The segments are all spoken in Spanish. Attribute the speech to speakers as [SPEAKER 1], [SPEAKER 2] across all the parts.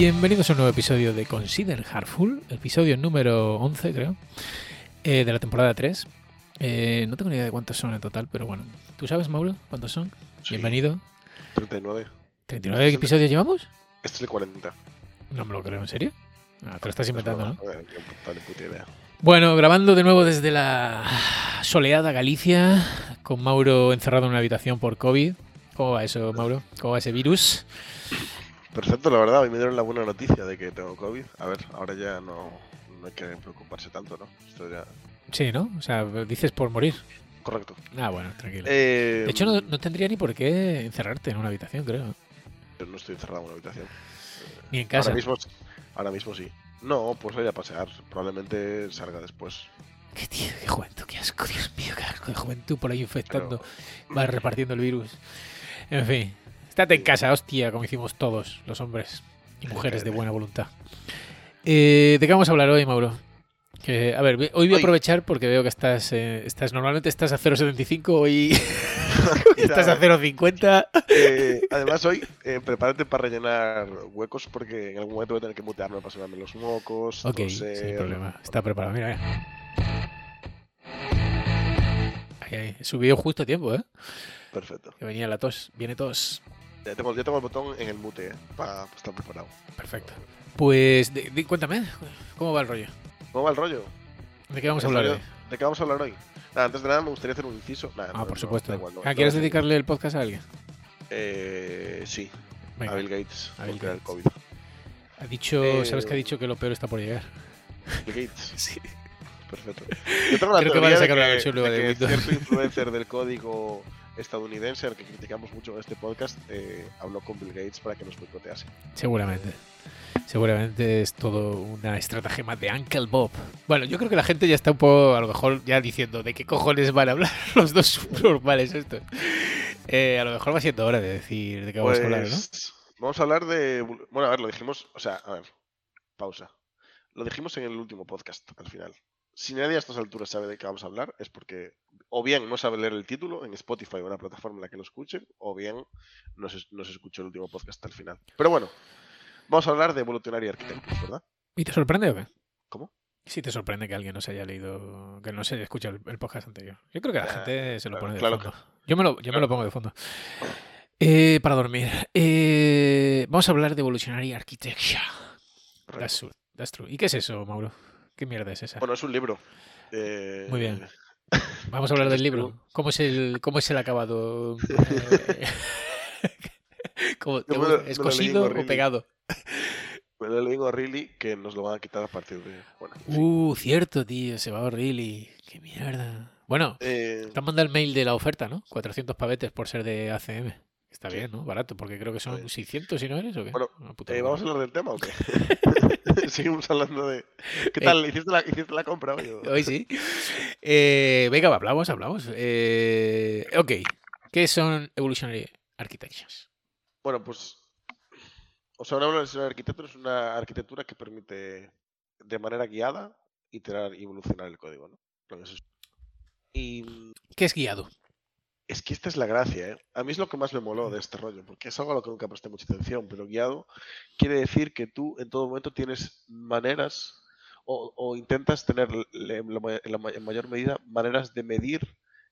[SPEAKER 1] Bienvenidos a un nuevo episodio de Consider Heartful, episodio número 11 creo, eh, de la temporada 3. Eh, no tengo ni idea de cuántos son en total, pero bueno. ¿Tú sabes, Mauro, cuántos son?
[SPEAKER 2] Sí.
[SPEAKER 1] Bienvenido.
[SPEAKER 2] 39.
[SPEAKER 1] ¿39 episodios llevamos?
[SPEAKER 2] Este es el 40.
[SPEAKER 1] No me lo creo, ¿en serio? Ah, te lo estás inventando, ¿no?
[SPEAKER 2] Ver, puta idea.
[SPEAKER 1] Bueno, grabando de nuevo desde la soleada Galicia, con Mauro encerrado en una habitación por COVID. ¿Cómo va eso, Mauro? ¿Cómo va ese virus?
[SPEAKER 2] Perfecto, la verdad, hoy me dieron la buena noticia de que tengo COVID. A ver, ahora ya no, no hay que preocuparse tanto, ¿no? Esto ya...
[SPEAKER 1] Sí, ¿no? O sea, dices por morir.
[SPEAKER 2] Correcto.
[SPEAKER 1] Ah, bueno, tranquilo.
[SPEAKER 2] Eh,
[SPEAKER 1] De hecho, no, no tendría ni por qué encerrarte en una habitación, creo.
[SPEAKER 2] yo no estoy encerrado en una habitación.
[SPEAKER 1] Ni en casa.
[SPEAKER 2] Ahora mismo, ahora mismo sí. No, pues voy a pasear. Probablemente salga después.
[SPEAKER 1] Qué tío, qué juventud, qué asco, Dios mío, qué asco de juventud por ahí infectando, va repartiendo el virus. En fin, estate en casa, hostia, como hicimos todos los hombres y mujeres de buena voluntad. Eh, ¿De qué vamos a hablar hoy, Mauro? Que, a ver, hoy voy a aprovechar porque veo que estás, eh, estás normalmente estás a 0.75, hoy estás a 0.50.
[SPEAKER 2] Eh, además, hoy, eh, prepárate para rellenar huecos porque en algún momento voy a tener que mutearme para sonarme los mocos.
[SPEAKER 1] Ok,
[SPEAKER 2] toser.
[SPEAKER 1] sin problema, está preparado, mira, mira. Ahí, ahí, he subido justo a tiempo, ¿eh?
[SPEAKER 2] Perfecto.
[SPEAKER 1] Que venía la tos, viene tos.
[SPEAKER 2] Ya tengo, ya tengo el botón en el mute eh, para estar preparado.
[SPEAKER 1] Perfecto. Pues, de- de- cuéntame, ¿cómo va el rollo?
[SPEAKER 2] ¿Cómo va el rollo?
[SPEAKER 1] ¿De qué vamos a
[SPEAKER 2] ¿El
[SPEAKER 1] hablar hoy?
[SPEAKER 2] ¿De qué vamos a hablar hoy? Nada, antes de nada me gustaría hacer un inciso. Nada,
[SPEAKER 1] Ah,
[SPEAKER 2] no,
[SPEAKER 1] por supuesto.
[SPEAKER 2] da igual, no,
[SPEAKER 1] ah, ¿quieres dedicarle el podcast a alguien?
[SPEAKER 2] Eh, sí,
[SPEAKER 1] Venga,
[SPEAKER 2] a Bill Gates.
[SPEAKER 1] a Bill
[SPEAKER 2] el. COVID.
[SPEAKER 1] ha dicho,
[SPEAKER 2] eh,
[SPEAKER 1] ¿sabes que ha dicho que lo peor está por llegar?
[SPEAKER 2] Bill Gates,
[SPEAKER 1] Sí.
[SPEAKER 2] perfecto. Yo tengo la
[SPEAKER 1] Creo que van a
[SPEAKER 2] teoría de
[SPEAKER 1] sacar una
[SPEAKER 2] que,
[SPEAKER 1] versión nueva
[SPEAKER 2] de
[SPEAKER 1] de
[SPEAKER 2] que
[SPEAKER 1] Windows.
[SPEAKER 2] cierto influencer del código estadounidense, al que criticamos mucho en este podcast, eh, habló con Bill Gates para que nos boicotease.
[SPEAKER 1] Seguramente. Seguramente es todo una estratagema de Uncle Bob. Bueno, yo creo que la gente ya está un poco, a lo mejor, ya diciendo de qué cojones van a hablar los dos subnormales estos. Eh, a lo mejor va siendo hora de decir de qué vamos a hablar, ¿no?
[SPEAKER 2] Pues, Vamos a hablar de. Bueno, a ver, lo dijimos. O sea, a ver, pausa. Lo dijimos en el último podcast, al final. Si nadie a estas alturas sabe de qué vamos a hablar, es porque o bien no sabe leer el título en Spotify o en la plataforma en la que lo escuchen, o bien no se, no se escuchó el último podcast al final. Pero bueno, vamos a hablar de Evolutionary Architectures, ¿verdad?
[SPEAKER 1] ¿Y te sorprende o qué?
[SPEAKER 2] ¿Cómo?
[SPEAKER 1] Sí te sorprende que alguien no se haya leído, que no se haya escuchado el, el podcast anterior. Yo creo que la
[SPEAKER 2] Ah,
[SPEAKER 1] gente se lo
[SPEAKER 2] claro,
[SPEAKER 1] pone de
[SPEAKER 2] claro
[SPEAKER 1] fondo. Yo me lo, yo me lo pongo de fondo. Eh, para dormir. Eh, vamos a hablar de Evolutionary Architecture. That's true, that's true. ¿Y qué es eso, Mauro? ¿Qué mierda es esa?
[SPEAKER 2] Bueno, es un libro. Eh,
[SPEAKER 1] Muy bien. Vamos a hablar
[SPEAKER 2] ¿qué
[SPEAKER 1] del libro. ¿Cómo es el, cómo es el acabado? Eh, ¿Es cosido o pegado?
[SPEAKER 2] Me lo leí Really que nos lo van a quitar a partir de. Bueno.
[SPEAKER 1] Uh, cierto, tío. Se va Really. Qué mierda. Bueno,
[SPEAKER 2] Eh,
[SPEAKER 1] te han mandado el mail de la oferta, ¿no? 400 pavetes por ser de ACM. Está bien, ¿no? Barato, porque creo que son
[SPEAKER 2] Pues-
[SPEAKER 1] 600 si no eres o qué.
[SPEAKER 2] Bueno, eh. ¿Vamos a hablar del tema o qué? Seguimos hablando de. ¿Qué
[SPEAKER 1] Eh.
[SPEAKER 2] tal? ¿Hiciste la, hiciste la compra hoy? o?
[SPEAKER 1] Hoy sí. Eh, venga, hablamos, hablamos. Eh, ok. ¿Qué son Evolutionary Architectures?
[SPEAKER 2] Bueno, pues. O sea, una evolución de arquitectura es una arquitectura que permite de manera guiada iterar y evolucionar el código, ¿no? Lo que es- Y
[SPEAKER 1] ¿Qué es guiado?
[SPEAKER 2] Es que esta es la gracia, ¿eh? A mí es lo que más me moló de este rollo, porque es algo a lo que nunca presté mucha atención, pero guiado quiere decir que tú en todo momento tienes maneras o, o intentas tener en la ma- en la ma- en mayor medida maneras de medir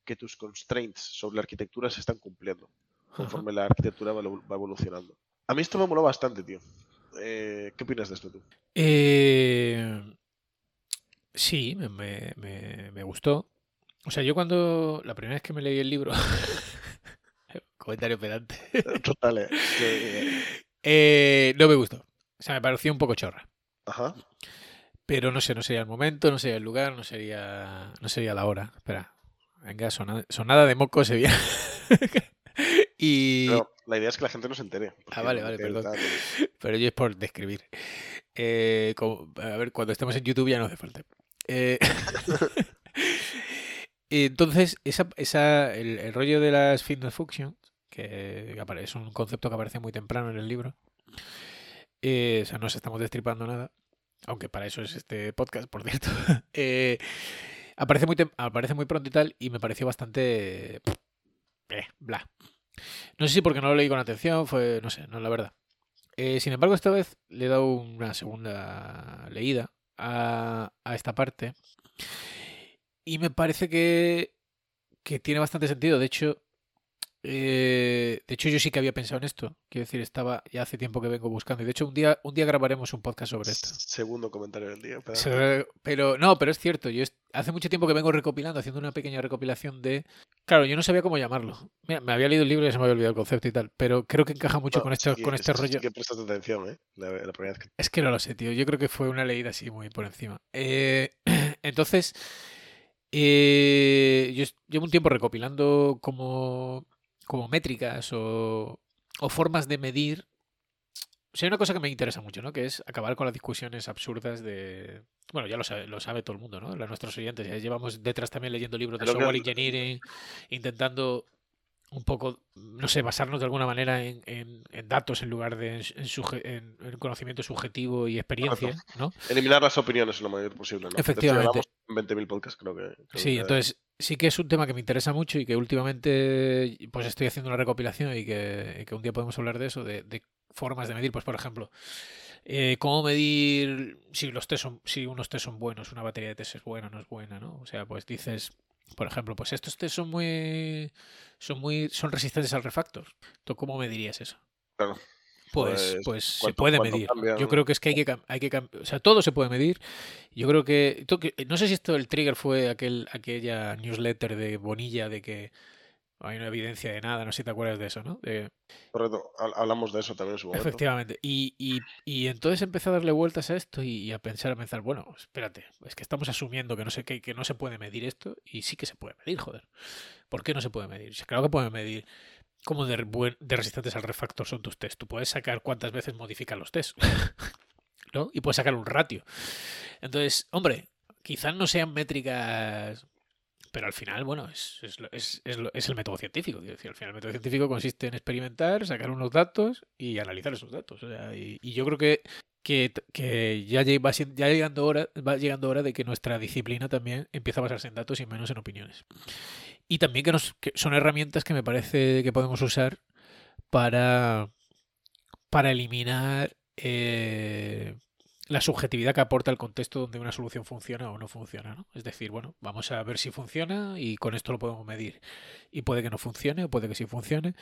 [SPEAKER 2] que tus constraints sobre la arquitectura se están cumpliendo conforme la arquitectura va evolu- va evolucionando. A mí esto me moló bastante, tío. Eh, ¿Qué opinas de esto tú?
[SPEAKER 1] Eh, sí, me, me- me- me gustó. O sea, yo cuando la primera vez que me leí el libro, comentario pedante,
[SPEAKER 2] Total, eh, que-
[SPEAKER 1] eh, no me gustó. O sea, me pareció un poco chorra.
[SPEAKER 2] Ajá.
[SPEAKER 1] Pero no sé, no sería el momento, no sería el lugar, no sería, no sería la hora. Espera, venga, sonada, sonada de moco se viene. y,
[SPEAKER 2] Pero la idea es que la gente no se entere.
[SPEAKER 1] Ah, vale, vale, perdón.
[SPEAKER 2] tal,
[SPEAKER 1] Pero yo es por describir. Eh, como- a ver, cuando estemos en YouTube ya no hace falta. Eh, entonces, esa, esa, el, rollo de las fitness functions, que es un concepto que aparece muy temprano en el libro, eh, o sea, no os estamos destripando nada, aunque para eso es este podcast, por cierto, eh, aparece, muy aparece muy pronto y tal, y me pareció bastante... eh, bla. No sé si porque no lo leí con atención, fue, no sé, no la verdad. Eh, sin embargo, esta vez le he dado una segunda leída a, a esta parte y me parece que, que tiene bastante sentido. De hecho, eh, de hecho, yo sí que había pensado en esto. Quiero decir, estaba ya hace tiempo que vengo buscando. Y de hecho, un día, un día grabaremos un podcast sobre esto.
[SPEAKER 2] Segundo comentario del día.
[SPEAKER 1] Pero, pero no, pero es cierto. Yo hace mucho tiempo que vengo recopilando, haciendo una pequeña recopilación de. Claro, yo no sabía cómo llamarlo. Mira, me había leído el libro y se me había olvidado el concepto y tal. Pero creo que encaja mucho con, esto, con este rollo.
[SPEAKER 2] que prestas atención, ¿eh? La, primera vez que...
[SPEAKER 1] Es que no lo sé, tío. Yo creo que fue una leída así muy por encima. Eh, entonces. Eh, yo llevo un tiempo recopilando como como métricas o, formas de medir. O sea, hay una cosa que me interesa mucho, ¿no? Que es acabar con las discusiones absurdas de... Bueno, ya lo sabe, lo sabe todo el mundo, ¿no? nuestros oyentes. Ya llevamos detrás también leyendo libros de software engineering, intentando un poco, no sé, basarnos de alguna manera en, datos en lugar de en, conocimiento subjetivo y experiencia, ¿no?
[SPEAKER 2] Eliminar las opiniones lo mayor posible, ¿no?
[SPEAKER 1] Efectivamente.
[SPEAKER 2] 20.000 podcasts creo que...
[SPEAKER 1] sí, entonces sí que es un tema que me interesa mucho y que últimamente pues estoy haciendo una recopilación y que, un día podemos hablar de eso, de, formas de medir, pues por ejemplo, eh, cómo medir si los test son, si unos test son buenos, una batería de test es buena o no es buena, ¿no? O sea, pues dices, por ejemplo, pues estos test son muy son muy son resistentes al refactor. ¿Tú cómo medirías eso?
[SPEAKER 2] Claro.
[SPEAKER 1] Pues, pues, pues se puede medir. Yo creo que es que hay que, hay que o sea, todo se puede medir. Yo creo que, no sé si esto el trigger fue aquel aquella newsletter de Bonilla de que hay una evidencia de nada, no sé si te acuerdas de eso, ¿no?
[SPEAKER 2] Correcto, hablamos de eso también en su momento.
[SPEAKER 1] Efectivamente. Y, y, y, entonces empecé a darle vueltas a esto y, a pensar, a pensar, bueno, espérate, es que estamos asumiendo que no, sé, que, que no se puede medir esto y sí que se puede medir, joder. ¿Por qué no se puede medir? Claro que puede medir como de, resistentes al refactor son tus tests. Tú puedes sacar cuántas veces modifican los tests. ¿No? Y puedes sacar un ratio. Entonces, hombre, quizás no sean métricas pero al final, bueno, es, es, es, el método científico. al final el método científico consiste en experimentar, sacar unos datos y analizar esos datos. y, yo creo que, que, que ya, va, ya llegando hora, va llegando hora de que nuestra disciplina también empiece a basarse en datos y menos en opiniones. Y también que, nos, son herramientas que me parece que podemos usar para, para eliminar eh, la subjetividad que aporta el contexto donde una solución funciona o no funciona. ¿no? Es decir, bueno, vamos a ver si funciona y con esto lo podemos medir. Y puede que no funcione o puede que sí funcione.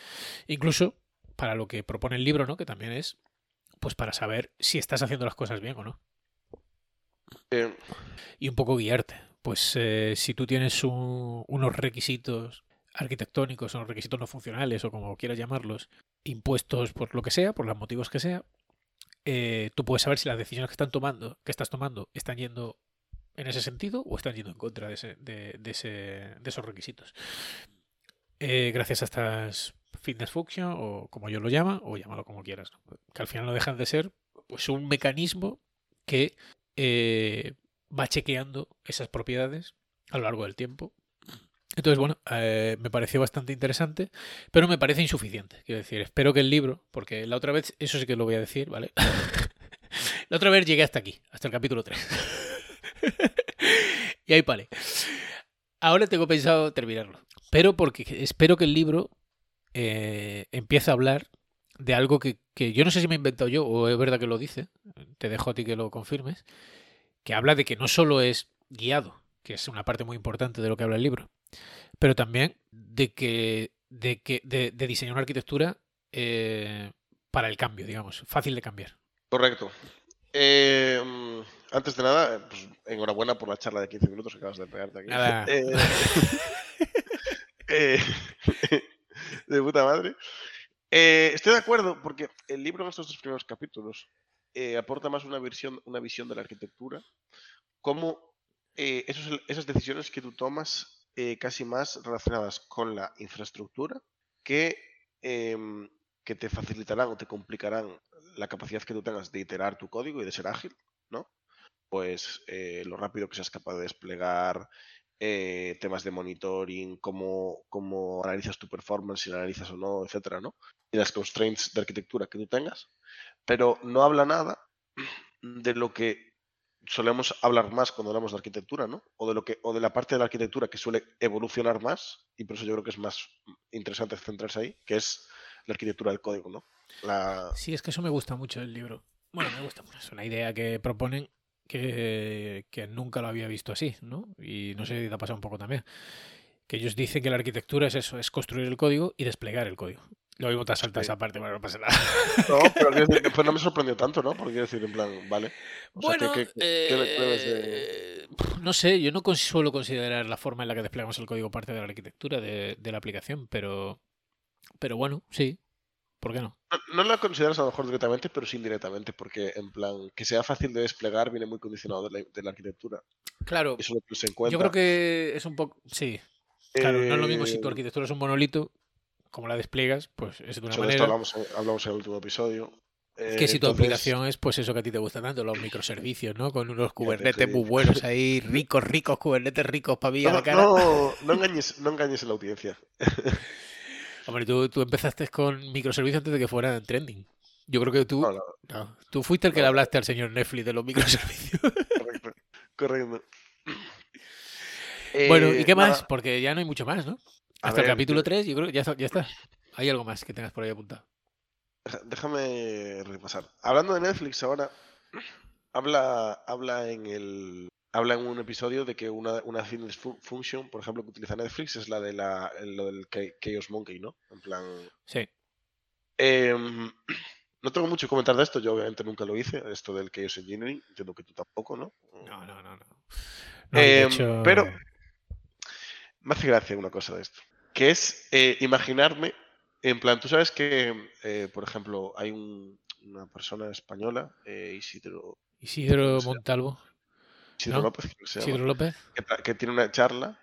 [SPEAKER 1] Incluso para lo que propone el libro, ¿no? que también es pues para saber si estás haciendo las cosas bien o no. Y un poco guiarte. Pues eh, si tú tienes unos requisitos arquitectónicos o requisitos no funcionales o como quieras llamarlos, impuestos por lo que sea, por los motivos que sea, eh, tú puedes saber si las decisiones que están tomando, que estás tomando, están yendo en ese sentido o están yendo en contra de, ese, de, esos requisitos. Eh, gracias a estas fitness function o como yo lo llama o llámalo como quieras, que al final no dejan de ser pues un mecanismo que va chequeando esas propiedades a lo largo del tiempo entonces, bueno, eh, me pareció bastante interesante, pero me parece insuficiente. Quiero decir, espero que el libro, porque la otra vez, eso sí que lo voy a decir, ¿vale? la otra vez llegué hasta aquí, hasta el capítulo 3. y ahí vale. Ahora tengo pensado terminarlo, pero porque espero que el libro eh, empiece a hablar de algo que, que yo no sé si me he inventado yo o es verdad que lo dice, te dejo a ti que lo confirmes, que habla de que no solo es guiado, que es una parte muy importante de lo que habla el libro, pero también de que de, que, de, diseñar una arquitectura eh, para el cambio, digamos, fácil de cambiar.
[SPEAKER 2] Correcto. Eh, antes de nada, pues, enhorabuena por la charla de 15 minutos que acabas de pegarte aquí.
[SPEAKER 1] Nada.
[SPEAKER 2] Eh, de puta madre. estoy de acuerdo, porque el libro en estos dos primeros capítulos aporta más una visión, una visión de la arquitectura, como esas decisiones que tú tomas eh, casi más relacionadas con la infraestructura que, em, que te facilitarán o te complicarán la capacidad que tú tengas de iterar tu código y de ser ágil, ¿no? Pues eh, lo rápido que seas capaz de desplegar, eh, temas de monitoring, cómo, cómo, analizas tu performance, si la analizas o no, etcétera, ¿no? Y las constraints de arquitectura que tú tengas. Pero no habla nada de lo que solemos hablar más cuando hablamos de arquitectura, ¿no? O de lo que, o de la parte de la arquitectura que suele evolucionar más, y por eso yo creo que es más interesante centrarse ahí, que es la arquitectura del código, ¿no? La...
[SPEAKER 1] Sí, es que eso me gusta mucho el libro. Bueno, me gusta mucho. Es una idea que proponen que, que nunca lo había visto así, ¿no? Y no sé si te ha pasado un poco también. Que ellos dicen que la arquitectura es eso, es construir el código y desplegar el código. Lo mismo te salta
[SPEAKER 2] Sí.
[SPEAKER 1] esa parte, bueno, no pasa nada.
[SPEAKER 2] No, pero quiero decir, pues no me sorprendió tanto, ¿no? Porque quiero decir, en plan, vale. O sea,
[SPEAKER 1] Bueno,
[SPEAKER 2] ¿qué- qué- de-
[SPEAKER 1] eh, no sé, yo no suelo considerar la forma en la que desplegamos el código parte de la arquitectura de, de la aplicación, pero, pero bueno, sí, ¿por qué no?
[SPEAKER 2] No, no lo consideras a lo mejor directamente, pero sí indirectamente, porque en plan, que sea fácil de desplegar viene muy condicionado de la, de la arquitectura.
[SPEAKER 1] Claro,
[SPEAKER 2] Eso es lo que se encuentra.
[SPEAKER 1] yo creo que es un poco, sí, claro, no es lo mismo si tu
[SPEAKER 2] Eh,
[SPEAKER 1] arquitectura es un monolito, como la despliegas, pues es de una
[SPEAKER 2] sobre esto
[SPEAKER 1] manera,
[SPEAKER 2] hablamos, hablamos en el último episodio.
[SPEAKER 1] que
[SPEAKER 2] Eh,
[SPEAKER 1] si tu
[SPEAKER 2] entonces,
[SPEAKER 1] aplicación es pues eso que a ti te gusta tanto, los microservicios, ¿no? Con unos
[SPEAKER 2] te
[SPEAKER 1] kubernetes muy buenos ahí, ricos, ricos, kubernetes ricos para
[SPEAKER 2] No,
[SPEAKER 1] la cara.
[SPEAKER 2] no, no engañes, no engañes a la audiencia.
[SPEAKER 1] Hombre, tú, tú empezaste con microservicios antes de que fueran trending. Yo creo que tú,
[SPEAKER 2] No, no,
[SPEAKER 1] no, tú fuiste el que le hablaste al señor Netflix de los microservicios.
[SPEAKER 2] correcto. correcto.
[SPEAKER 1] bueno,
[SPEAKER 2] Eh,
[SPEAKER 1] ¿y qué más?
[SPEAKER 2] nada,
[SPEAKER 1] Porque ya no hay mucho más, ¿no? Hasta el capítulo
[SPEAKER 2] yo-
[SPEAKER 1] 3, yo creo que ya está, ya está. ¿Hay algo más que tengas por ahí apuntado?
[SPEAKER 2] déjame repasar. Hablando de Netflix ahora, habla, habla en el habla en un episodio de que una, una fitness fu- function, por ejemplo, que utiliza Netflix es la de la lo del Cha- Chaos Monkey, ¿no? En plan,
[SPEAKER 1] Sí.
[SPEAKER 2] Em, no tengo mucho que comentar de esto, yo obviamente nunca lo hice, esto del Chaos Engineering, entiendo que tú tampoco, ¿no?
[SPEAKER 1] No, no, no. no.
[SPEAKER 2] Em,
[SPEAKER 1] hecho,
[SPEAKER 2] pero me hace gracia una cosa de esto, que es eh, imaginarme, en plan, tú sabes que, eh, por ejemplo, hay un- una persona española, eh, Isidro,
[SPEAKER 1] Isidro. Montalvo,
[SPEAKER 2] Isidro
[SPEAKER 1] ¿No?
[SPEAKER 2] López, que se llama,
[SPEAKER 1] Isidro López.
[SPEAKER 2] que, tiene una charla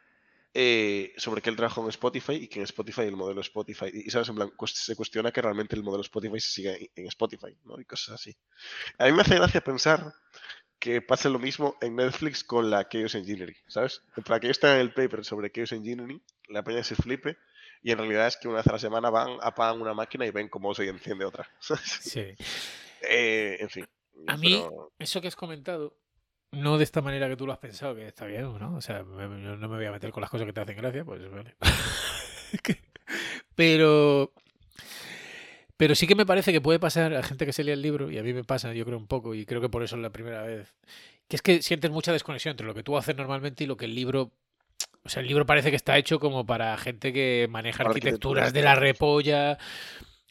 [SPEAKER 2] sobre que él trabajó en Spotify y que en Spotify el modelo Spotify, y sabes, en plan, se cuestiona que realmente el modelo Spotify se siga en- en Spotify, ¿no? Y cosas así. A mí me hace gracia pensar que pase lo mismo en Netflix con la Chaos Engineering, ¿sabes? En plan, que ellos tengan el paper sobre Chaos Engineering, la peña se flipe, y en realidad es que una vez a la semana van, apagan una máquina y ven cómo se enciende otra. ¿sabes?
[SPEAKER 1] Sí.
[SPEAKER 2] Eh, en fin.
[SPEAKER 1] A mí-
[SPEAKER 2] pero-
[SPEAKER 1] Eso que has comentado, no de esta manera que tú lo has pensado, que está bien, ¿no? O sea, me- yo no me voy a meter con las cosas que te hacen gracia, pues vale. Pero, pero sí que me parece que puede pasar a gente que se lee el libro, y a mí me pasa, yo creo un poco, y creo que por eso es la primera vez, que es que sientes mucha desconexión entre lo que tú haces normalmente y lo que el libro... O sea, el libro parece que está hecho como para gente que maneja arquitecturas
[SPEAKER 2] arquitecturas
[SPEAKER 1] de la repolla,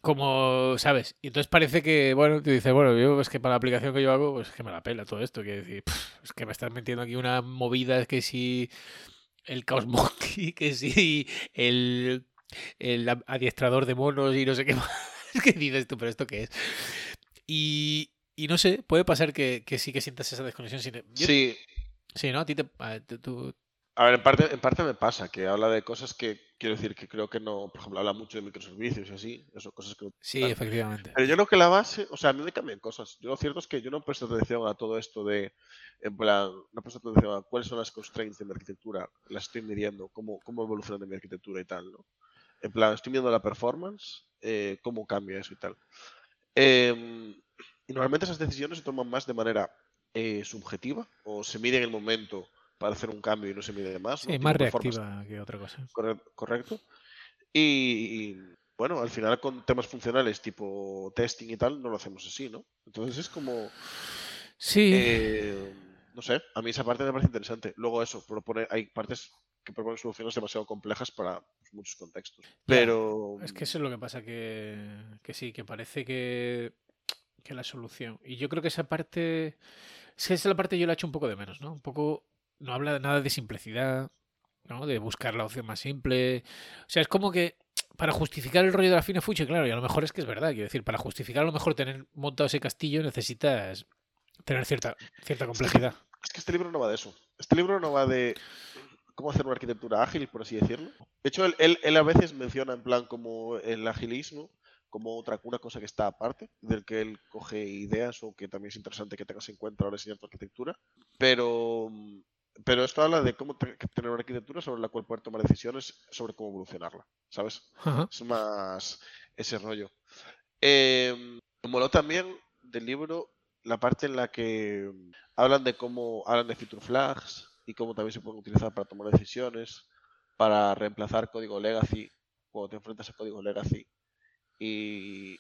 [SPEAKER 1] como, ¿sabes? Y entonces parece que, bueno, tú dices, bueno, yo es que para la aplicación que yo hago, pues es que me la pela todo esto. Quiero decir, pff, es que me estás metiendo aquí una movida, es que si el Chaos Monkey, que si el, el adiestrador de monos y no sé qué más. Es que dices tú, pero ¿esto qué es? Y, y no sé, puede pasar que, que sí que sientas esa desconexión. sin- yo-
[SPEAKER 2] Sí,
[SPEAKER 1] sí, ¿no? A ti te... a- tú-
[SPEAKER 2] A ver, en parte, en parte me pasa, que habla de cosas que, quiero decir, que creo que no, por ejemplo, habla mucho de microservicios y así, eso, cosas que... no
[SPEAKER 1] sí, efectivamente.
[SPEAKER 2] Pero yo creo que la base, o sea, a mí me cambian cosas. Yo lo cierto es que yo no presto atención a todo esto de, en plan, no presto atención a cuáles son las constraints de mi arquitectura, las estoy midiendo, cómo, cómo evoluciona mi arquitectura y tal, ¿no? En plan, estoy midiendo la performance, eh, cómo cambia eso y tal. Em, y normalmente esas decisiones se toman más de manera eh, subjetiva o se mide en el momento para hacer un cambio y no se mide más. ¿no?
[SPEAKER 1] Sí,
[SPEAKER 2] Tipo
[SPEAKER 1] más reactiva que otra cosa.
[SPEAKER 2] Corre- correcto. Y, y, bueno, al final con temas funcionales tipo testing y tal, no lo hacemos así, ¿no? Entonces es como,
[SPEAKER 1] Sí,
[SPEAKER 2] eh, no sé, a mí esa parte me parece interesante. Luego eso, propone, hay partes que proponen soluciones demasiado complejas para pues, muchos contextos. Pero
[SPEAKER 1] Es que eso es lo que pasa, que, que sí, que parece que, que la solución. Y yo creo que esa parte. Es que esa la parte yo la echo un poco de menos, ¿no? Un poco. No habla nada de simplicidad, ¿no? De buscar la opción más simple. O sea, es como que para justificar el rollo de la fina fuche, claro, y a lo mejor es que es verdad, quiero decir, para justificar a lo mejor tener montado ese castillo necesitas tener cierta, cierta complejidad.
[SPEAKER 2] es que este libro no va de eso. Este libro no va de cómo hacer una arquitectura ágil, por así decirlo. De hecho, él, él, él a veces menciona en plan como el agilismo como otra una cosa que está aparte, del que él coge ideas o que también es interesante que tengas en cuenta a la hora de diseñar tu arquitectura. Pero, pero esto habla de cómo te- tener una arquitectura sobre la cual poder tomar decisiones sobre cómo evolucionarla, ¿sabes?
[SPEAKER 1] Ajá.
[SPEAKER 2] Es más ese rollo. Eh, me moló también del libro la parte en la que hablan de cómo hablan de feature flags y cómo también se pueden utilizar para tomar decisiones, para reemplazar código legacy cuando te enfrentas a código legacy y,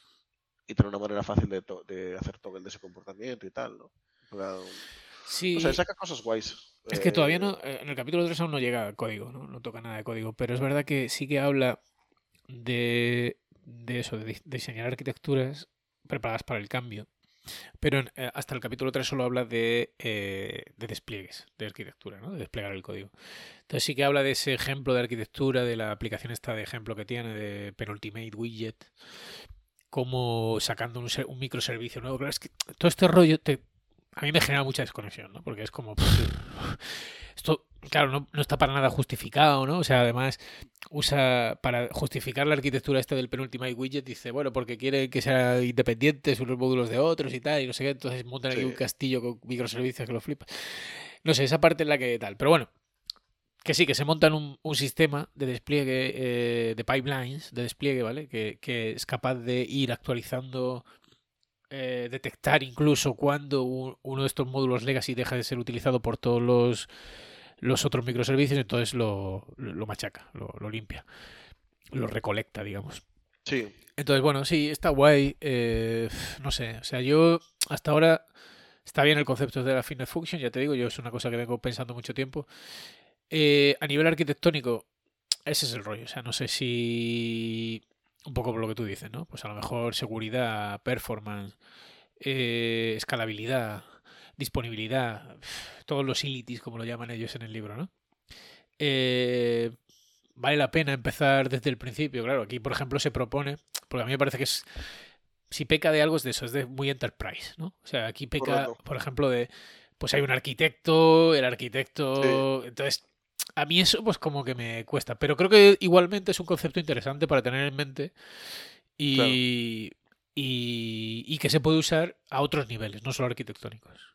[SPEAKER 2] y tener una manera fácil de, to- de hacer toggle de ese comportamiento y tal, ¿no?
[SPEAKER 1] Sí,
[SPEAKER 2] O sea, saca cosas guays.
[SPEAKER 1] es que todavía
[SPEAKER 2] Eh,
[SPEAKER 1] no, eh, en el capítulo 3 aún no llega a código, ¿no? No toca nada de código, pero es verdad que sí que habla de, de eso, de di- diseñar arquitecturas preparadas para el cambio. Pero eh, hasta el capítulo 3 solo habla de, eh, de despliegues de arquitectura, ¿no? De desplegar el código. Entonces sí que habla de ese ejemplo de arquitectura, de la aplicación esta de ejemplo que tiene, de Penultimate Widget, como sacando un, ser- un microservicio nuevo. Claro, es que todo este rollo te, a mí me genera mucha desconexión, ¿no? Porque es como... Esto, claro, no, no está para nada justificado, ¿no? O sea, además usa para justificar la arquitectura esta del penultimate widget, dice, bueno, porque quiere que sea independientes unos módulos de otros y tal, y no sé qué, entonces montan aquí un castillo con microservicios que lo flipa. No sé, esa parte es la que tal. Pero bueno, que sí, que se montan un, un sistema de despliegue, eh, de pipelines, de despliegue, ¿vale? Que, que es capaz de ir actualizando, eh, detectar incluso cuando un- uno de estos módulos legacy deja de ser utilizado por todos los, los otros microservicios, entonces lo, lo machaca, lo, lo limpia, lo recolecta, digamos.
[SPEAKER 2] Sí,
[SPEAKER 1] Entonces, bueno, sí, está guay. eh, no sé, o sea, yo hasta ahora está bien el concepto de la fitness function, ya te digo, yo es una cosa que vengo pensando mucho tiempo. Eh, a nivel arquitectónico, ese es el rollo. O sea, no sé si. Un poco por lo que tú dices, ¿no? Pues a lo mejor seguridad, performance, eh, escalabilidad, disponibilidad, todos los utilities, como lo llaman ellos en el libro, ¿no? Eh, vale la pena empezar desde el principio. Claro, aquí, por ejemplo, se propone, porque a mí me parece que es. Si peca de algo es de eso, es de muy enterprise, ¿no? O sea, aquí peca, por ejemplo, de. Pues hay un arquitecto, el arquitecto. Entonces, a mí eso, pues como que me cuesta. Pero creo que igualmente es un concepto interesante para tener en mente y, y, y que se puede usar a otros niveles, no solo arquitectónicos.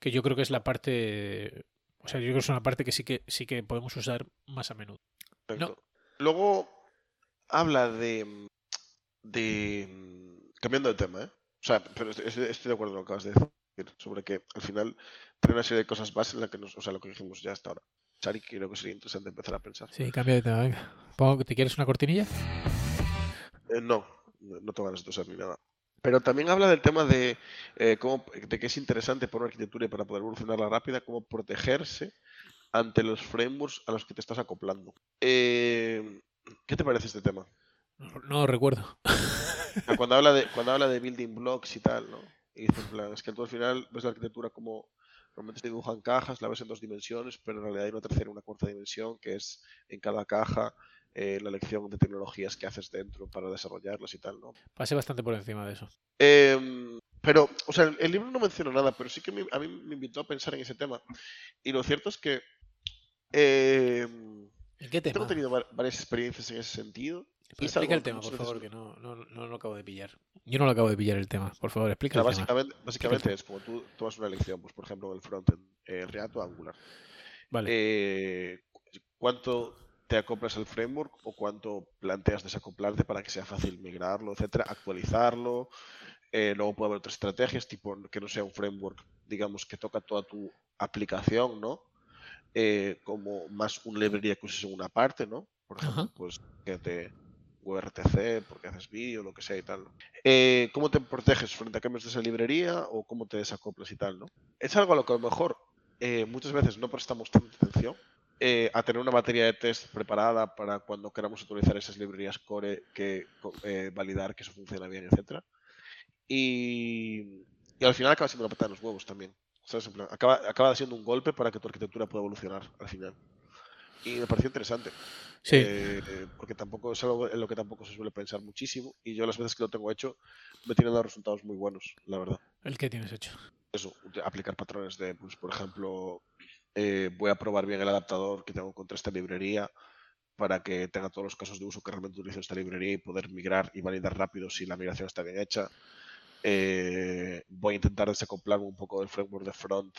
[SPEAKER 1] Que yo creo que es la parte. O sea, yo creo que es una parte que sí que sí que podemos usar más a menudo.
[SPEAKER 2] perfecto. Luego habla de. de. cambiando de tema, ¿eh? O sea, pero estoy, de acuerdo con lo que acabas de decir, sobre que al final tiene una serie de cosas básicas en la que nos, o sea, lo que dijimos ya hasta ahora. Sari, creo que sería interesante empezar a pensar.
[SPEAKER 1] Sí, cambia de tema, venga. Pongo que te quieres una cortinilla.
[SPEAKER 2] Eh, no, no no tengo ganas de toser ni nada. Pero también habla del tema de, eh, cómo, de que es interesante por una arquitectura y para poder evolucionarla rápida, cómo protegerse ante los frameworks a los que te estás acoplando. Eh, ¿Qué te parece este tema?
[SPEAKER 1] No, no recuerdo.
[SPEAKER 2] Cuando habla de, cuando habla de building blocks y tal, ¿no? Y dice, en plan, es que tú al final ves la arquitectura como normalmente se dibujan cajas, la ves en dos dimensiones, pero en realidad hay una tercera y una cuarta dimensión, que es en cada caja eh, la elección de tecnologías que haces dentro para desarrollarlas y tal, ¿no?
[SPEAKER 1] Pasé bastante por encima de eso.
[SPEAKER 2] Em, pero, o sea, el, el libro no menciona nada, pero sí que me- a mí me invitó a pensar en ese tema. Y lo cierto es que
[SPEAKER 1] ¿En qué tema?
[SPEAKER 2] tengo tenido va- varias experiencias en ese sentido.
[SPEAKER 1] Pero explica el tema, por favor, que no, no, no lo acabo de pillar. Yo no lo acabo de pillar el tema. Por favor,
[SPEAKER 2] O
[SPEAKER 1] explica
[SPEAKER 2] sea,
[SPEAKER 1] el tema.
[SPEAKER 2] básicamente, básicamente es como tú tomas una elección, pues por ejemplo en el frontend, eh, React o Angular.
[SPEAKER 1] Vale.
[SPEAKER 2] Eh, cu- ¿Cuánto te acoplas al framework o cuánto planteas desacoplarte para que sea fácil migrarlo, etcétera, actualizarlo? Eh, luego puede haber otras estrategias, tipo que no sea un framework, digamos, que toca toda tu aplicación, ¿no? Eh, como más una librería que uses en una parte, ¿no? Por ejemplo,
[SPEAKER 1] Ajá.
[SPEAKER 2] pues que te URTC, porque haces vídeo, lo que sea y tal. Eh, ¿Cómo te proteges frente a cambios de esa librería o cómo te desacoplas y tal, ¿no? Es algo a lo que a lo mejor eh, muchas veces no prestamos tanta atención eh, a tener una batería de test preparada para cuando queramos utilizar esas librerías core que eh, validar que eso funciona bien, etcétera. Y, y al final acaba siendo una patada en los huevos también. ¿sabes? En plan, acaba, acaba siendo un golpe para que tu arquitectura pueda evolucionar al final. Y me pareció interesante.
[SPEAKER 1] Sí.
[SPEAKER 2] eh, porque tampoco es algo en lo que tampoco se suele pensar muchísimo. Y yo las veces que lo tengo hecho me tienen dado resultados muy buenos, la verdad
[SPEAKER 1] ¿El que tienes hecho?
[SPEAKER 2] eso, aplicar patrones de, pues, por ejemplo, eh, voy a probar bien el adaptador que tengo contra esta librería para que tenga todos los casos de uso que realmente utilizo esta librería y poder migrar y validar rápido si la migración está bien hecha. Eh, voy a intentar desacoplarme un poco del framework de front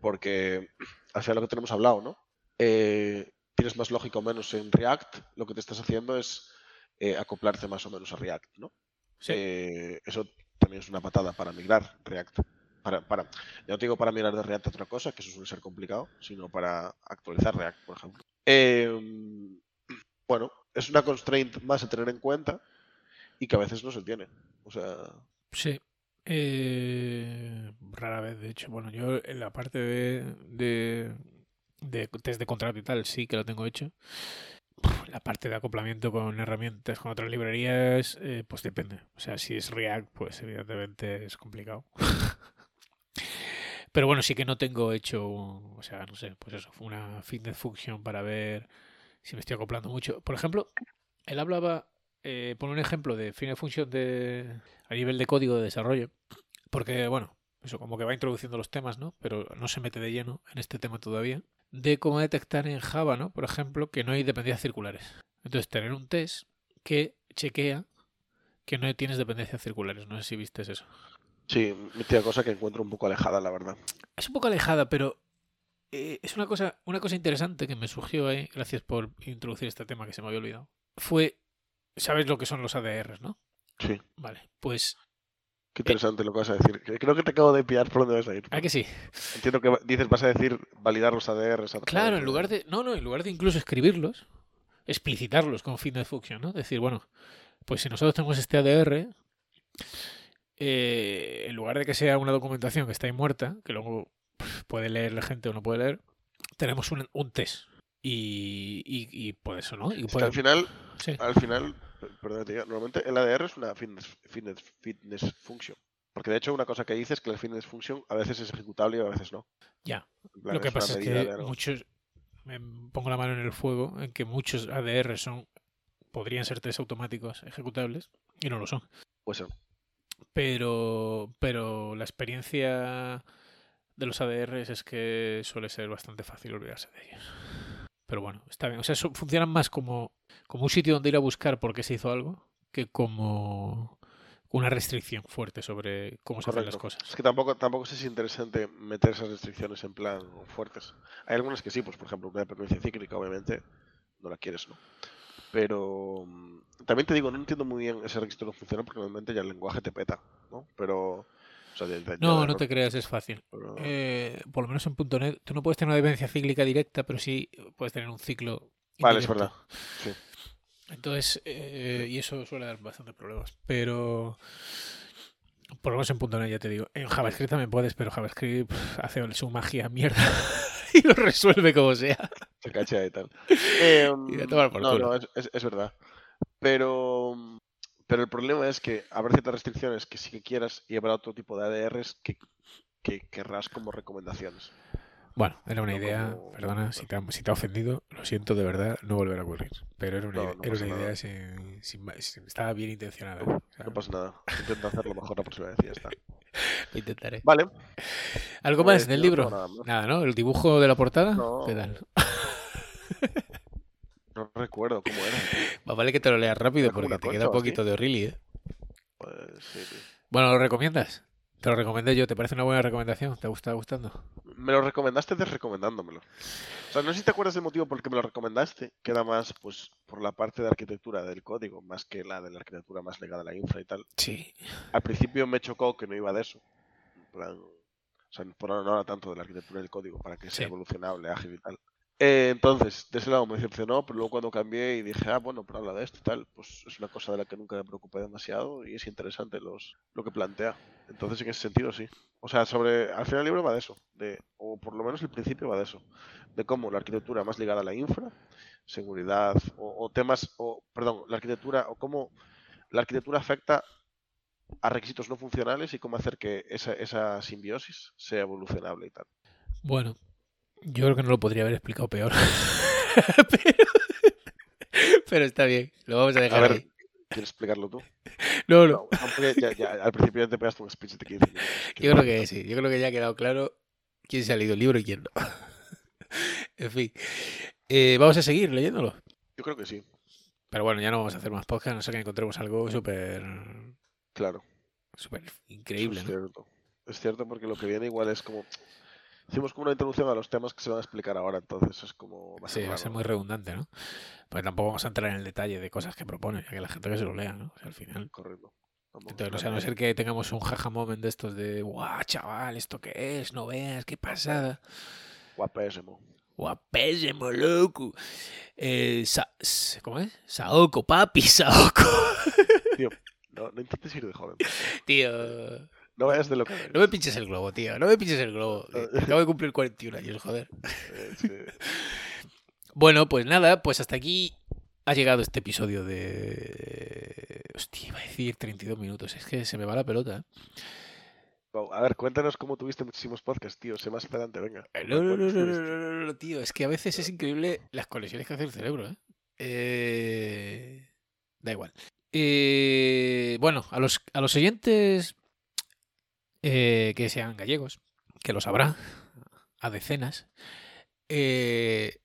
[SPEAKER 2] porque al final lo que tenemos hablado, ¿no? Eh, tienes más lógica o menos en React, lo que te estás haciendo es eh, acoplarte más o menos a React, ¿no?
[SPEAKER 1] Sí.
[SPEAKER 2] Eso también es una patada para migrar React. Para, para, ya no te digo para migrar de React otra cosa, que eso suele ser complicado, sino para actualizar React, por ejemplo. Eh, bueno, es una constraint más a tener en cuenta y que a veces no se tiene. O sea,
[SPEAKER 1] Sí. Eh, rara vez, de hecho. Bueno, yo en la parte de, de, test de contrato y tal, sí que lo tengo hecho. La parte de acoplamiento con herramientas, con otras librerías, eh, pues depende. O sea, si es React, pues evidentemente es complicado. Pero bueno, sí que no tengo hecho, o sea, no sé, pues eso, una fitness function para ver si me estoy acoplando mucho. Por ejemplo, él hablaba, eh, pone un ejemplo de fitness function de, a nivel de código de desarrollo, porque bueno, eso como que va introduciendo los temas, ¿no? Pero no se mete de lleno en este tema todavía, de cómo detectar en Java, ¿no? Por ejemplo, que no hay dependencias circulares. Entonces, tener un test que chequea que no tienes dependencias circulares. No sé si viste eso.
[SPEAKER 2] Sí, mítica cosa que encuentro un poco alejada, la verdad.
[SPEAKER 1] Es un poco alejada, pero eh, es una cosa, una cosa interesante que me surgió ahí, gracias por introducir este tema que se me había olvidado. Fue, ¿sabes lo que son los ADRs, no?
[SPEAKER 2] Sí,
[SPEAKER 1] Vale, pues,
[SPEAKER 2] qué interesante lo que vas a decir. Creo que te acabo de pillar por dónde vas a ir.
[SPEAKER 1] ¿a que sí?
[SPEAKER 2] Entiendo que dices, vas a decir validar los ADRs.
[SPEAKER 1] Claro, en
[SPEAKER 2] de-
[SPEAKER 1] lugar de, no, no, en lugar de incluso escribirlos, explicitarlos con fitness function, ¿no? Decir, bueno, pues si nosotros tenemos este ADR, eh, en lugar de que sea una documentación que está ahí muerta, que luego pf, puede leer la gente o no puede leer, tenemos un, un test. Y, y, y por eso, ¿no? Y puede-
[SPEAKER 2] al final,
[SPEAKER 1] sí.
[SPEAKER 2] al final, per- perdón, te normalmente el ADR es una fitness, fitness, fitness function. Porque de hecho una cosa que dice es que la fitness function a veces es ejecutable y a veces no.
[SPEAKER 1] Ya.
[SPEAKER 2] Plan,
[SPEAKER 1] Lo que pasa es que muchos, me pongo la mano en el fuego, en que muchos ADR son, podrían ser test automáticos ejecutables y no lo son.
[SPEAKER 2] Puede ser.
[SPEAKER 1] Pero, pero la experiencia de los ADRs es que suele ser bastante fácil olvidarse de ellos. Pero bueno, está bien. O sea, eso- funcionan más como, como un sitio donde ir a buscar por qué se hizo algo que como una restricción fuerte sobre cómo se hacen las
[SPEAKER 2] Correcto.
[SPEAKER 1] cosas.
[SPEAKER 2] Es que tampoco, tampoco es interesante meter esas restricciones en plan fuertes. Hay algunas que sí, pues por ejemplo, una dependencia cíclica, obviamente, no la quieres, ¿no? Pero mm, también te digo, no entiendo muy bien ese requisito no funciona porque normalmente ya el lenguaje te peta, ¿no? Pero. O sea, de- de- ya
[SPEAKER 1] No, no te creas, es fácil.
[SPEAKER 2] pero-
[SPEAKER 1] Eh, por lo menos en .NET, tú no puedes tener una dependencia cíclica directa, pero sí puedes tener un ciclo.
[SPEAKER 2] Vale, es
[SPEAKER 1] indirecto.
[SPEAKER 2] verdad. Sí.
[SPEAKER 1] Entonces, eh, y eso suele dar bastantes problemas. Pero, por lo menos en .NET ya te digo. En JavaScript también puedes, pero JavaScript hace su magia mierda y lo resuelve como sea.
[SPEAKER 2] Se cachea y tal. Eh,
[SPEAKER 1] Y a tomar por
[SPEAKER 2] no,
[SPEAKER 1] culo.
[SPEAKER 2] no, es, es- es verdad. Pero, pero el problema es que habrá ciertas restricciones que sí que quieras y habrá otro tipo de ADRs que, que querrás como recomendaciones.
[SPEAKER 1] Bueno, era una
[SPEAKER 2] No
[SPEAKER 1] idea,
[SPEAKER 2] como-
[SPEAKER 1] perdona si te, ha, si te ha ofendido, lo siento de verdad, no volverá a ocurrir. Pero era una,
[SPEAKER 2] No,
[SPEAKER 1] era una idea sin, sin estaba bien intencionada. ¿eh? O sea,
[SPEAKER 2] No pasa nada. Intenta hacerlo mejor la próxima vez y ya está.
[SPEAKER 1] intentaré.
[SPEAKER 2] Vale.
[SPEAKER 1] ¿Algo
[SPEAKER 2] pues
[SPEAKER 1] más del libro?
[SPEAKER 2] nada más.
[SPEAKER 1] Nada, ¿no? ¿El dibujo de la portada?
[SPEAKER 2] No.
[SPEAKER 1] ¿Qué tal?
[SPEAKER 2] No recuerdo cómo era.
[SPEAKER 1] Más vale que te lo leas rápido porque te queda
[SPEAKER 2] o
[SPEAKER 1] poquito de O'Reilly, ¿eh?
[SPEAKER 2] Pues sí, tío.
[SPEAKER 1] Bueno, ¿lo recomiendas? Te lo recomendé yo, ¿te parece una buena recomendación? ¿Te gusta gustando?
[SPEAKER 2] Me lo recomendaste desrecomendándomelo. O sea, no sé si te acuerdas del motivo por el que me lo recomendaste, que era más pues por la parte de arquitectura del código, más que la de la arquitectura más ligada a la infra y tal.
[SPEAKER 1] Sí.
[SPEAKER 2] Al principio me chocó que no iba de eso. Plan, o sea, por ahora no habla tanto de la arquitectura del código para que sea
[SPEAKER 1] Sí.
[SPEAKER 2] evolucionable, ágil y tal. Eh, entonces, de ese lado me decepcionó, pero luego cuando cambié y dije, ah, bueno, pero habla de esto y tal, pues es una cosa de la que nunca me preocupé demasiado y es interesante los, lo que plantea. Entonces, en ese sentido, sí. O sea, sobre, al final el libro va de eso, de, o por lo menos el principio va de eso, de cómo la arquitectura más ligada a la infra, seguridad, o, o temas, o, perdón, la arquitectura, o cómo la arquitectura afecta a requisitos no funcionales y cómo hacer que esa, esa simbiosis sea evolucionable y tal.
[SPEAKER 1] Bueno, yo creo que no lo podría haber explicado peor. pero, pero está bien, lo vamos a
[SPEAKER 2] A
[SPEAKER 1] dejar
[SPEAKER 2] ver,
[SPEAKER 1] ahí.
[SPEAKER 2] ¿quieres explicarlo tú?
[SPEAKER 1] No, no.
[SPEAKER 2] Ya- ya al principio ya te pegaste un speech de 15 minutos.
[SPEAKER 1] Yo creo que sí, yo creo que ya ha quedado claro quién se ha leído el libro y quién no. en fin, Eh, vamos a seguir leyéndolo.
[SPEAKER 2] Yo creo que sí,
[SPEAKER 1] Pero bueno, ya no vamos a hacer más podcast, a no sé que encontremos algo súper
[SPEAKER 2] claro.
[SPEAKER 1] súper
[SPEAKER 2] eso
[SPEAKER 1] increíble,
[SPEAKER 2] es
[SPEAKER 1] ¿no?
[SPEAKER 2] cierto. Es cierto porque lo que viene igual es como... Hicimos como una introducción a los temas que se van a explicar ahora, entonces es como... Va a
[SPEAKER 1] Sí,
[SPEAKER 2] ser
[SPEAKER 1] va a ser muy redundante, ¿no? Pues tampoco vamos a entrar en el detalle de cosas que propone, ya que la gente que se lo lea, ¿no? O sea, al final.
[SPEAKER 2] Correcto.
[SPEAKER 1] Entonces, o sea, a no ser que tengamos un jaja moment de estos de, guau, chaval, ¿esto qué es? No veas, qué pasada.
[SPEAKER 2] Guapésimo.
[SPEAKER 1] Guapésimo, loco. Eh, Sa- ¿Cómo es? Saoko, papi, Saoko.
[SPEAKER 2] Tío, no, no intentes ir de joven.
[SPEAKER 1] Tío,
[SPEAKER 2] No vayas de lo que eres.
[SPEAKER 1] no me pinches el globo, tío. No me pinches el globo. que Acabo de cumplir 41 años, joder.
[SPEAKER 2] Eh, sí.
[SPEAKER 1] Bueno, pues nada, pues hasta aquí ha llegado este episodio de... Hostia, iba a decir 32 minutos. Es que se me va la pelota. ¿eh?
[SPEAKER 2] Wow, A ver, cuéntanos cómo tuviste muchísimos podcasts, tío. Sé más pedante, venga.
[SPEAKER 1] No, no, no,
[SPEAKER 2] ¿Cuántos
[SPEAKER 1] no, no,
[SPEAKER 2] tuviste?
[SPEAKER 1] no, no, no, tío. Es que a veces es increíble las conexiones que hace el cerebro, ¿eh? Eh, Da igual. Eh, Bueno, a los, a los oyentes eh, que sean gallegos, que lo sabrá, a decenas, eh,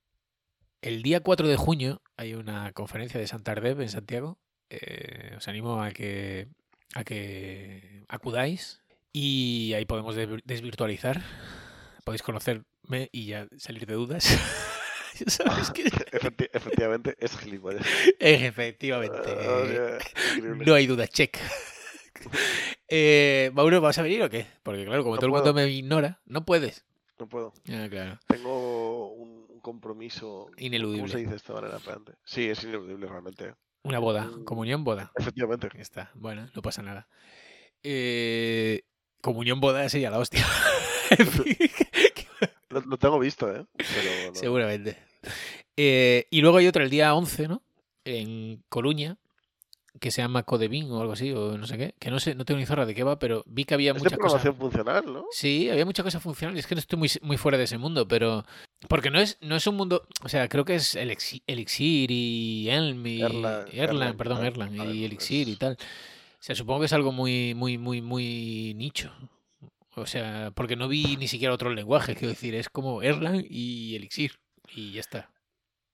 [SPEAKER 1] el día 4 de junio hay una conferencia de Santander en Santiago. Eh, os animo a que, a que acudáis y ahí podemos desvi- desvirtualizar. Podéis conocerme y ya salir de dudas. ¿Sabes que
[SPEAKER 2] Efecti- efectivamente, es gilipollas.
[SPEAKER 1] Efectivamente.
[SPEAKER 2] Ah.
[SPEAKER 1] No hay duda, check. Eh, Mauro, ¿vas a venir o qué? Porque claro, como
[SPEAKER 2] No
[SPEAKER 1] todo el mundo
[SPEAKER 2] puedo.
[SPEAKER 1] me ignora, no puedes.
[SPEAKER 2] No puedo.
[SPEAKER 1] Ah, claro.
[SPEAKER 2] Tengo un, compromiso. ¿Cómo se
[SPEAKER 1] Ineludible.
[SPEAKER 2] dice de esta manera? Sí, es ineludible realmente.
[SPEAKER 1] Una boda,
[SPEAKER 2] Mm.
[SPEAKER 1] comunión, boda.
[SPEAKER 2] Efectivamente.
[SPEAKER 1] Está. Bueno, no pasa nada. Eh, comunión, boda sería la hostia.
[SPEAKER 2] Lo, lo tengo visto, ¿eh? Pero no.
[SPEAKER 1] Seguramente. Eh, y luego hay otra el día 11, ¿no? En Coruña, que se llama Codevin o algo así, o no sé qué. Que no sé, no tengo ni zorra de qué va, pero vi que había
[SPEAKER 2] Es de
[SPEAKER 1] muchas cosas.
[SPEAKER 2] funcional, ¿no?
[SPEAKER 1] Sí, había muchas cosas funcionales. Es que no estoy muy, muy fuera de ese mundo, pero. Porque no es, no es un mundo. O sea, creo que es Elixir, Elixir y Elm y.
[SPEAKER 2] Erlang,
[SPEAKER 1] Erlang,
[SPEAKER 2] Erlang,
[SPEAKER 1] perdón,
[SPEAKER 2] vale,
[SPEAKER 1] Erlang
[SPEAKER 2] vale,
[SPEAKER 1] y Elixir y
[SPEAKER 2] pues-
[SPEAKER 1] tal. O sea, supongo que es algo muy, muy, muy, muy nicho. O sea, porque no vi ni siquiera otro lenguaje, quiero decir, es como Erlang y Elixir. Y ya está.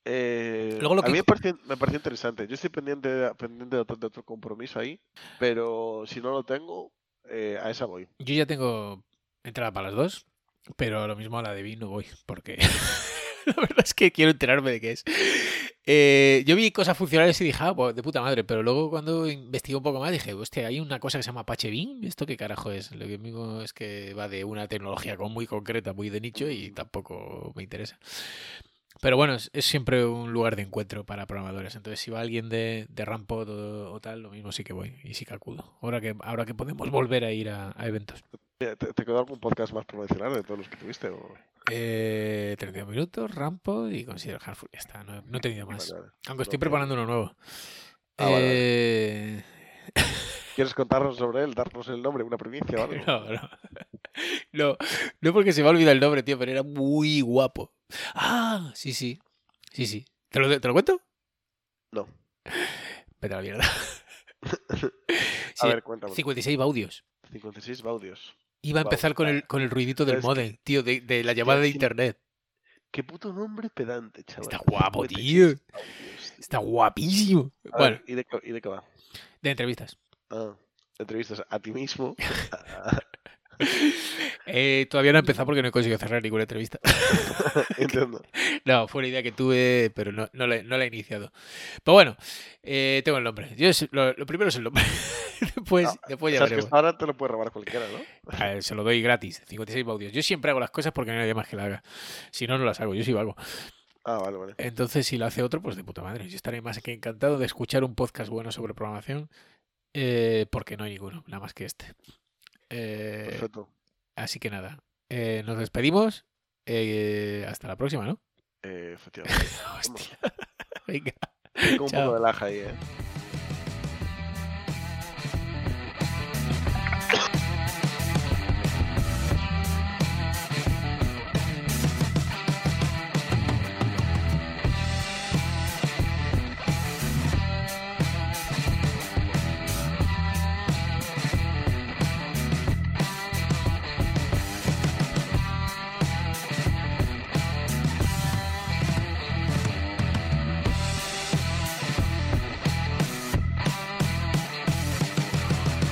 [SPEAKER 2] Eh,
[SPEAKER 1] Luego lo
[SPEAKER 2] a
[SPEAKER 1] que-
[SPEAKER 2] mí me pareció, me pareció interesante. Yo estoy pendiente, pendiente de, otro, de otro compromiso ahí, pero si no lo tengo, eh, a esa voy.
[SPEAKER 1] Yo ya tengo entrada para las dos, pero lo mismo a la de Vi no voy, porque la verdad es que quiero enterarme de qué es. Eh, yo vi cosas funcionales y dije, ah, pues de puta madre, pero luego cuando investigué un poco más dije, hostia, hay una cosa que se llama Apache Beam, ¿esto qué carajo es? Lo que mismo es que va de una tecnología muy concreta, muy de nicho y tampoco me interesa. Pero bueno, es, es siempre un lugar de encuentro para programadores. Entonces, si va alguien de, de Rampod o, o tal, lo mismo sí que voy y sí que acudo. Ahora que, ahora que podemos volver a ir a- a eventos.
[SPEAKER 2] ¿Te, te- quedó algún podcast más promocional de todos los que tuviste? o-
[SPEAKER 1] Eh, 32 minutos, Rampo y Consider Hardful. Ya está, no, no he tenido más.
[SPEAKER 2] Vale, vale.
[SPEAKER 1] Aunque estoy preparando uno nuevo.
[SPEAKER 2] Ah, vale.
[SPEAKER 1] Eh,
[SPEAKER 2] ¿Quieres contarnos sobre él? ¿Darnos el nombre, una primicia o algo?
[SPEAKER 1] no, no. No, no porque se me ha olvidado el nombre, tío, pero era muy guapo. Ah, sí, sí. Sí, sí. ¿Te lo, te lo cuento?
[SPEAKER 2] No.
[SPEAKER 1] Vete a la mierda.
[SPEAKER 2] A
[SPEAKER 1] Sí,
[SPEAKER 2] ver, cuéntame.
[SPEAKER 1] 56 baudios.
[SPEAKER 2] 56 baudios.
[SPEAKER 1] Iba a empezar con el, con el ruidito del
[SPEAKER 2] que-
[SPEAKER 1] modem, tío, de, de la llamada de internet.
[SPEAKER 2] Qué puto nombre pedante, chaval.
[SPEAKER 1] Está guapo,
[SPEAKER 2] 56
[SPEAKER 1] tío. Está guapísimo.
[SPEAKER 2] A
[SPEAKER 1] Bueno,
[SPEAKER 2] ver, ¿y de, qué, y de qué va?
[SPEAKER 1] de entrevistas.
[SPEAKER 2] Ah, entrevistas a ti mismo.
[SPEAKER 1] Eh, todavía no he empezado porque no he conseguido cerrar ninguna entrevista.
[SPEAKER 2] Entiendo.
[SPEAKER 1] No, fue una idea que tuve, pero no, no, la, he- no la he iniciado. Pero bueno, eh, tengo el nombre. Yo es- lo, lo primero es el nombre. después,
[SPEAKER 2] No,
[SPEAKER 1] después ya veremos.
[SPEAKER 2] ahora te lo puede robar cualquiera, ¿no?
[SPEAKER 1] A ver, se lo doy gratis, 56 baudios. Yo siempre hago las cosas porque no hay nadie más que la haga. Si no, no las hago, yo sí hago.
[SPEAKER 2] Ah, vale, vale.
[SPEAKER 1] Entonces, si lo hace otro, pues de puta madre. Yo estaré más que encantado de escuchar un podcast bueno sobre programación, eh, porque no hay ninguno, nada más que este. Eh,
[SPEAKER 2] Perfecto.
[SPEAKER 1] así que nada, eh, nos despedimos. eh, hasta la próxima, ¿no?
[SPEAKER 2] Eh, efectivamente.
[SPEAKER 1] Hostia. Venga.
[SPEAKER 2] Con un
[SPEAKER 1] Chao.
[SPEAKER 2] poco de laja ahí, ¿eh?